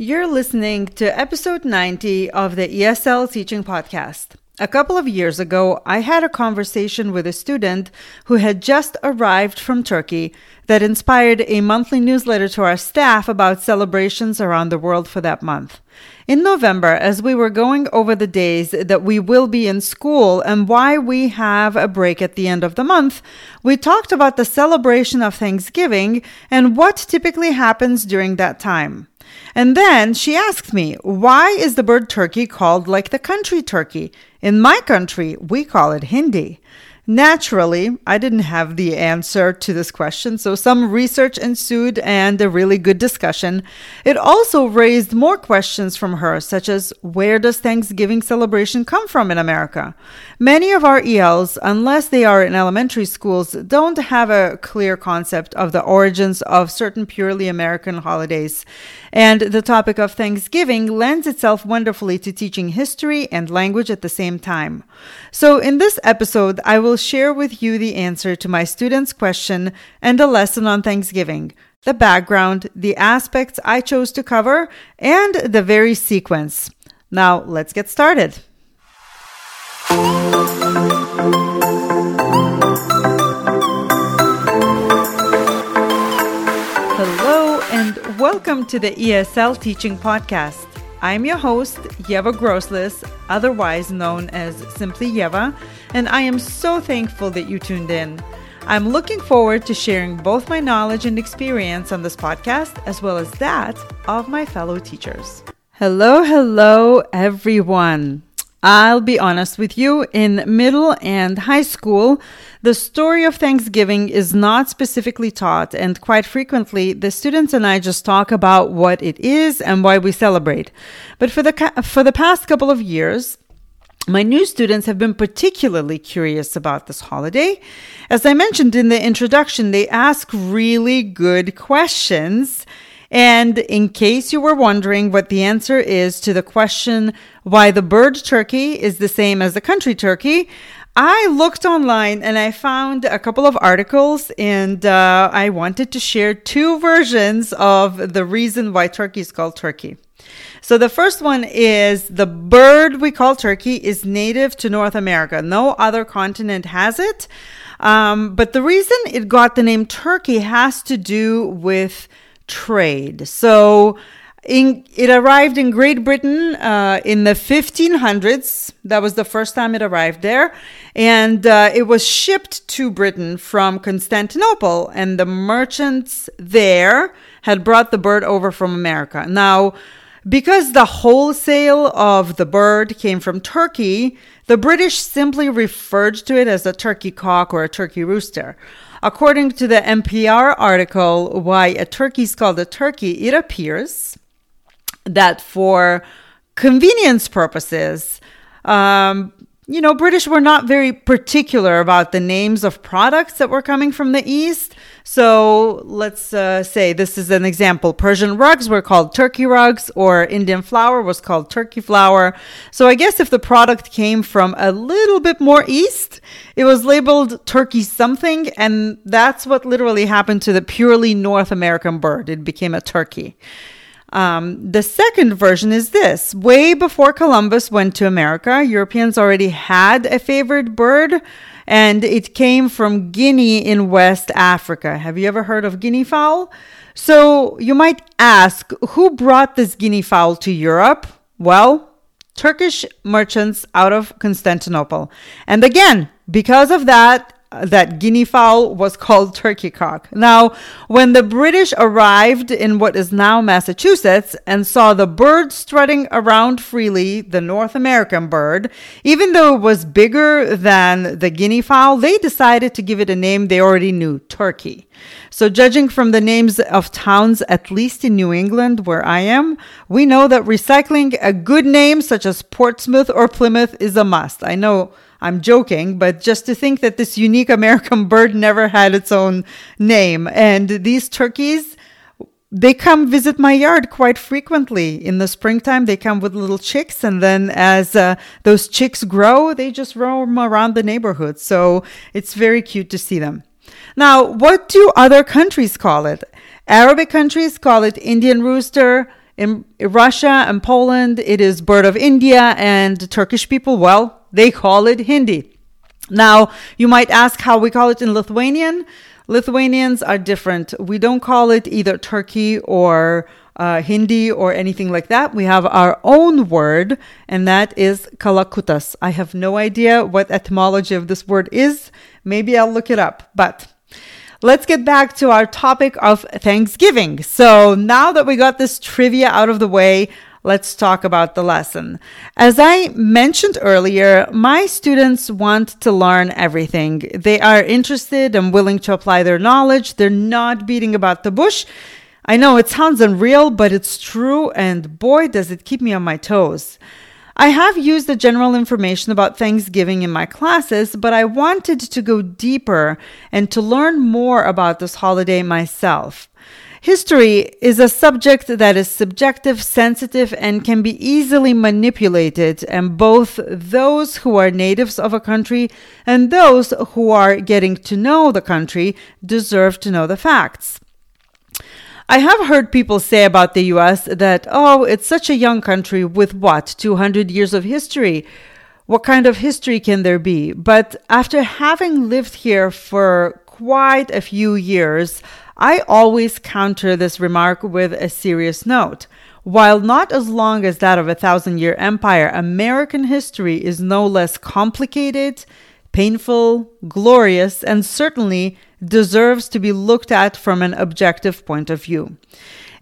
You're listening to episode 90 of the ESL Teaching Podcast. A couple of years ago, I had a conversation with a student who had just arrived from Turkey that inspired a monthly newsletter to our staff about celebrations around the world for that month. In November, as we were going over the days that we will be in school and why we have a break at the end of the month, we talked about the celebration of Thanksgiving and what typically happens during that time. And then she asked me, why is the bird turkey called like the country turkey? In my country, we call it Hindi. Naturally, I didn't have the answer to this question, so some research ensued and a really good discussion. It also raised more questions from her, such as where does Thanksgiving celebration come from in America? Many of our ELs, unless they are in elementary schools, don't have a clear concept of the origins of certain purely American holidays. And the topic of Thanksgiving lends itself wonderfully to teaching history and language at the same time. So, in this episode, I will share with you the answer to my students' question and a lesson on Thanksgiving, the background, the aspects I chose to cover, and the very sequence. Now, let's get started. Welcome to the ESL Teaching Podcast. I'm your host, Ieva Groslis, otherwise known as Simply Ieva, and I am so thankful that you tuned in. I'm looking forward to sharing both my knowledge and experience on this podcast, as well as that of my fellow teachers. Hello, hello, everyone. I'll be honest with you, in middle and high school, the story of Thanksgiving is not specifically taught, and quite frequently, the students and I just talk about what it is and why we celebrate. But for the, for the past couple of years, my new students have been particularly curious about this holiday. As I mentioned in the introduction, they ask really good questions. And in case you were wondering what the answer is to the question why the bird turkey is the same as the country turkey, I looked online and I found a couple of articles, and uh, I wanted to share two versions of the reason why turkey is called turkey. So the first one is the bird we call turkey is native to North America. No other continent has it. Um, but the reason it got the name turkey has to do with trade. So in, it arrived in Great Britain uh, in the 1500s. That was the first time it arrived there. And uh, it was shipped to Britain from Constantinople. And the merchants there had brought the bird over from America. Now, because the wholesale of the bird came from Turkey, the British simply referred to it as a turkey cock or a turkey rooster. According to the NPR article, Why a Turkey is Called a Turkey, it appears that for convenience purposes, um, you know, British were not very particular about the names of products that were coming from the East. So let's uh, say this is an example Persian rugs were called turkey rugs, or Indian flour was called turkey flour. So I guess if the product came from a little bit more east, it was labeled turkey something, and that's what literally happened to the purely North American bird. It became a turkey. Um, the second version is this way before Columbus went to America, Europeans already had a favorite bird, and it came from Guinea in West Africa. Have you ever heard of guinea fowl? So you might ask, who brought this guinea fowl to Europe? Well, Turkish merchants out of Constantinople. And again, because of that, that guinea fowl was called turkey cock. Now, when the British arrived in what is now Massachusetts and saw the bird strutting around freely, the North American bird, even though it was bigger than the guinea fowl, they decided to give it a name they already knew turkey. So, judging from the names of towns, at least in New England, where I am, we know that recycling a good name such as Portsmouth or Plymouth is a must. I know I'm joking, but just to think that this unique American bird never had its own name. And these turkeys, they come visit my yard quite frequently. In the springtime, they come with little chicks, and then as uh, those chicks grow, they just roam around the neighborhood. So it's very cute to see them. Now, what do other countries call it? Arabic countries call it Indian rooster. In Russia and Poland, it is bird of India, and Turkish people, well, they call it Hindi. Now, you might ask how we call it in Lithuanian. Lithuanians are different. We don't call it either Turkey or uh, Hindi or anything like that. We have our own word, and that is kalakutas. I have no idea what etymology of this word is. Maybe I'll look it up. But let's get back to our topic of Thanksgiving. So now that we got this trivia out of the way, let's talk about the lesson. As I mentioned earlier, my students want to learn everything. They are interested and willing to apply their knowledge. They're not beating about the bush. I know it sounds unreal, but it's true, and boy, does it keep me on my toes. I have used the general information about Thanksgiving in my classes, but I wanted to go deeper and to learn more about this holiday myself. History is a subject that is subjective, sensitive, and can be easily manipulated, and both those who are natives of a country and those who are getting to know the country deserve to know the facts. I have heard people say about the US that, oh, it's such a young country with what, 200 years of history? What kind of history can there be? But after having lived here for quite a few years, I always counter this remark with a serious note. While not as long as that of a thousand year empire, American history is no less complicated, painful, glorious, and certainly deserves to be looked at from an objective point of view.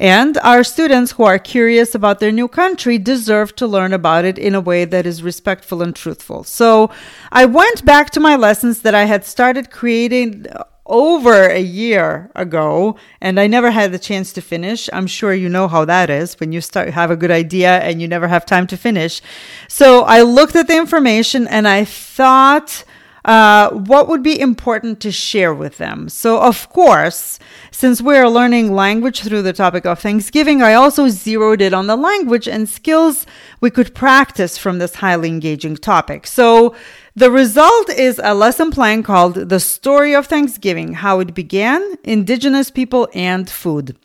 And our students who are curious about their new country deserve to learn about it in a way that is respectful and truthful. So I went back to my lessons that I had started creating over a year ago and I never had the chance to finish. I'm sure you know how that is when you start have a good idea and you never have time to finish. So I looked at the information and I thought uh, what would be important to share with them. So, of course, since we're learning language through the topic of Thanksgiving, I also zeroed in on the language and skills we could practice from this highly engaging topic. So, the result is a lesson plan called The Story of Thanksgiving How It Began, Indigenous People, and Food.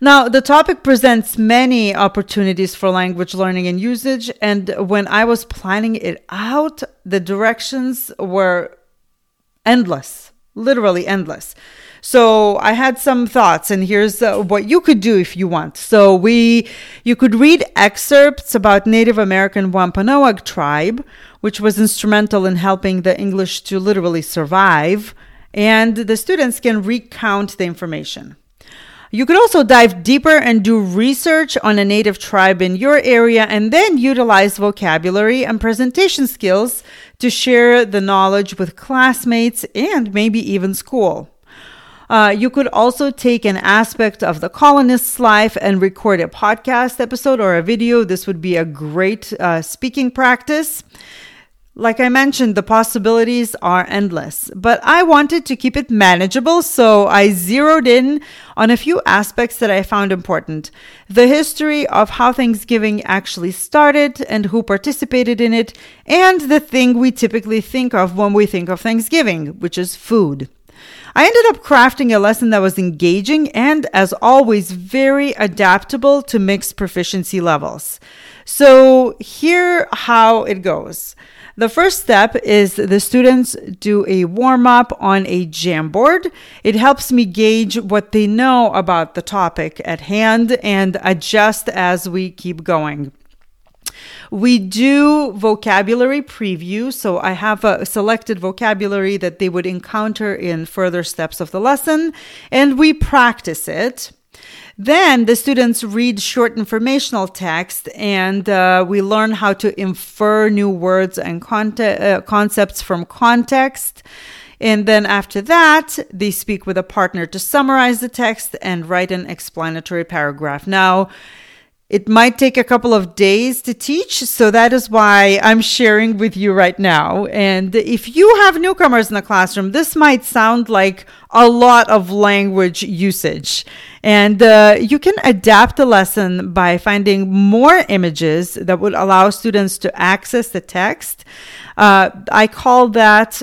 Now, the topic presents many opportunities for language learning and usage. And when I was planning it out, the directions were endless, literally endless. So I had some thoughts, and here's uh, what you could do if you want. So we, you could read excerpts about Native American Wampanoag tribe, which was instrumental in helping the English to literally survive, and the students can recount the information. You could also dive deeper and do research on a native tribe in your area and then utilize vocabulary and presentation skills to share the knowledge with classmates and maybe even school. Uh, you could also take an aspect of the colonist's life and record a podcast episode or a video. This would be a great uh, speaking practice. Like I mentioned, the possibilities are endless, but I wanted to keep it manageable, so I zeroed in on a few aspects that I found important. The history of how Thanksgiving actually started and who participated in it, and the thing we typically think of when we think of Thanksgiving, which is food. I ended up crafting a lesson that was engaging and, as always, very adaptable to mixed proficiency levels. So, here how it goes. The first step is the students do a warm up on a Jamboard. It helps me gauge what they know about the topic at hand and adjust as we keep going. We do vocabulary preview, so I have a selected vocabulary that they would encounter in further steps of the lesson, and we practice it. Then the students read short informational text and uh, we learn how to infer new words and conte- uh, concepts from context. And then after that, they speak with a partner to summarize the text and write an explanatory paragraph. Now, it might take a couple of days to teach, so that is why I'm sharing with you right now. And if you have newcomers in the classroom, this might sound like a lot of language usage. And uh, you can adapt the lesson by finding more images that would allow students to access the text. Uh, I call that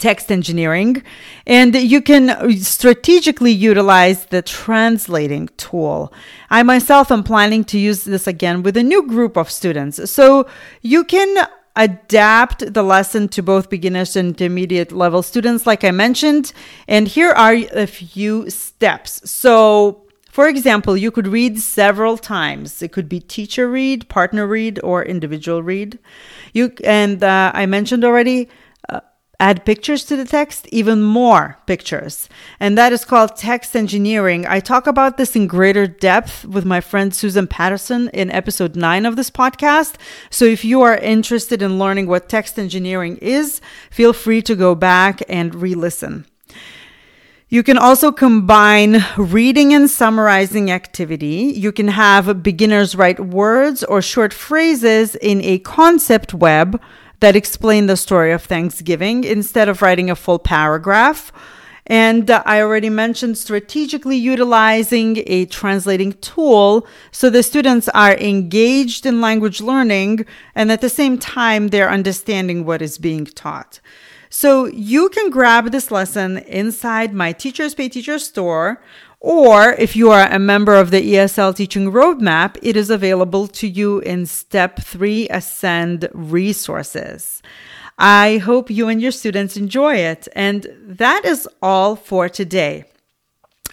text engineering, and you can strategically utilize the translating tool. I myself am planning to use this again with a new group of students. So you can adapt the lesson to both beginners and intermediate level students, like I mentioned. And here are a few steps. So, for example, you could read several times. It could be teacher read, partner read, or individual read. You and uh, I mentioned already add pictures to the text, even more pictures. And that is called text engineering. I talk about this in greater depth with my friend Susan Patterson in episode 9 of this podcast. So if you are interested in learning what text engineering is, feel free to go back and re listen. You can also combine reading and summarizing activity. You can have beginners write words or short phrases in a concept web that explain the story of Thanksgiving instead of writing a full paragraph. And uh, I already mentioned strategically utilizing a translating tool so the students are engaged in language learning and at the same time they're understanding what is being taught. So you can grab this lesson inside my Teachers Pay Teachers store or if you are a member of the ESL Teaching Roadmap, it is available to you in Step 3 Ascend resources. I hope you and your students enjoy it. And that is all for today.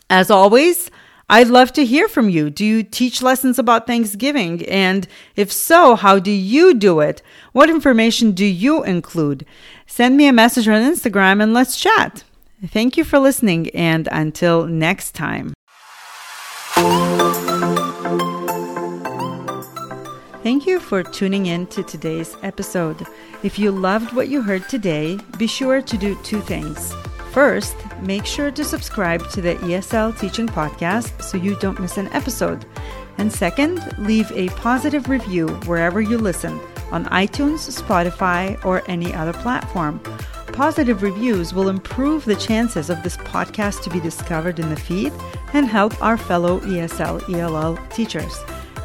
As always, I'd love to hear from you. Do you teach lessons about Thanksgiving? And if so, how do you do it? What information do you include? Send me a message on Instagram and let's chat. Thank you for listening, and until next time. Thank you for tuning in to today's episode. If you loved what you heard today, be sure to do two things. First, make sure to subscribe to the ESL Teaching Podcast so you don't miss an episode. And second, leave a positive review wherever you listen on iTunes, Spotify, or any other platform positive reviews will improve the chances of this podcast to be discovered in the feed and help our fellow ESL ELL teachers.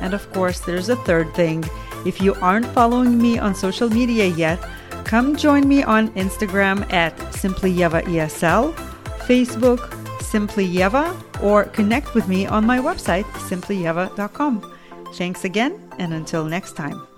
And of course, there's a third thing. If you aren't following me on social media yet, come join me on Instagram at Simply Ieva ESL, Facebook Simply Ieva, or connect with me on my website simplyieva.com. Thanks again, and until next time.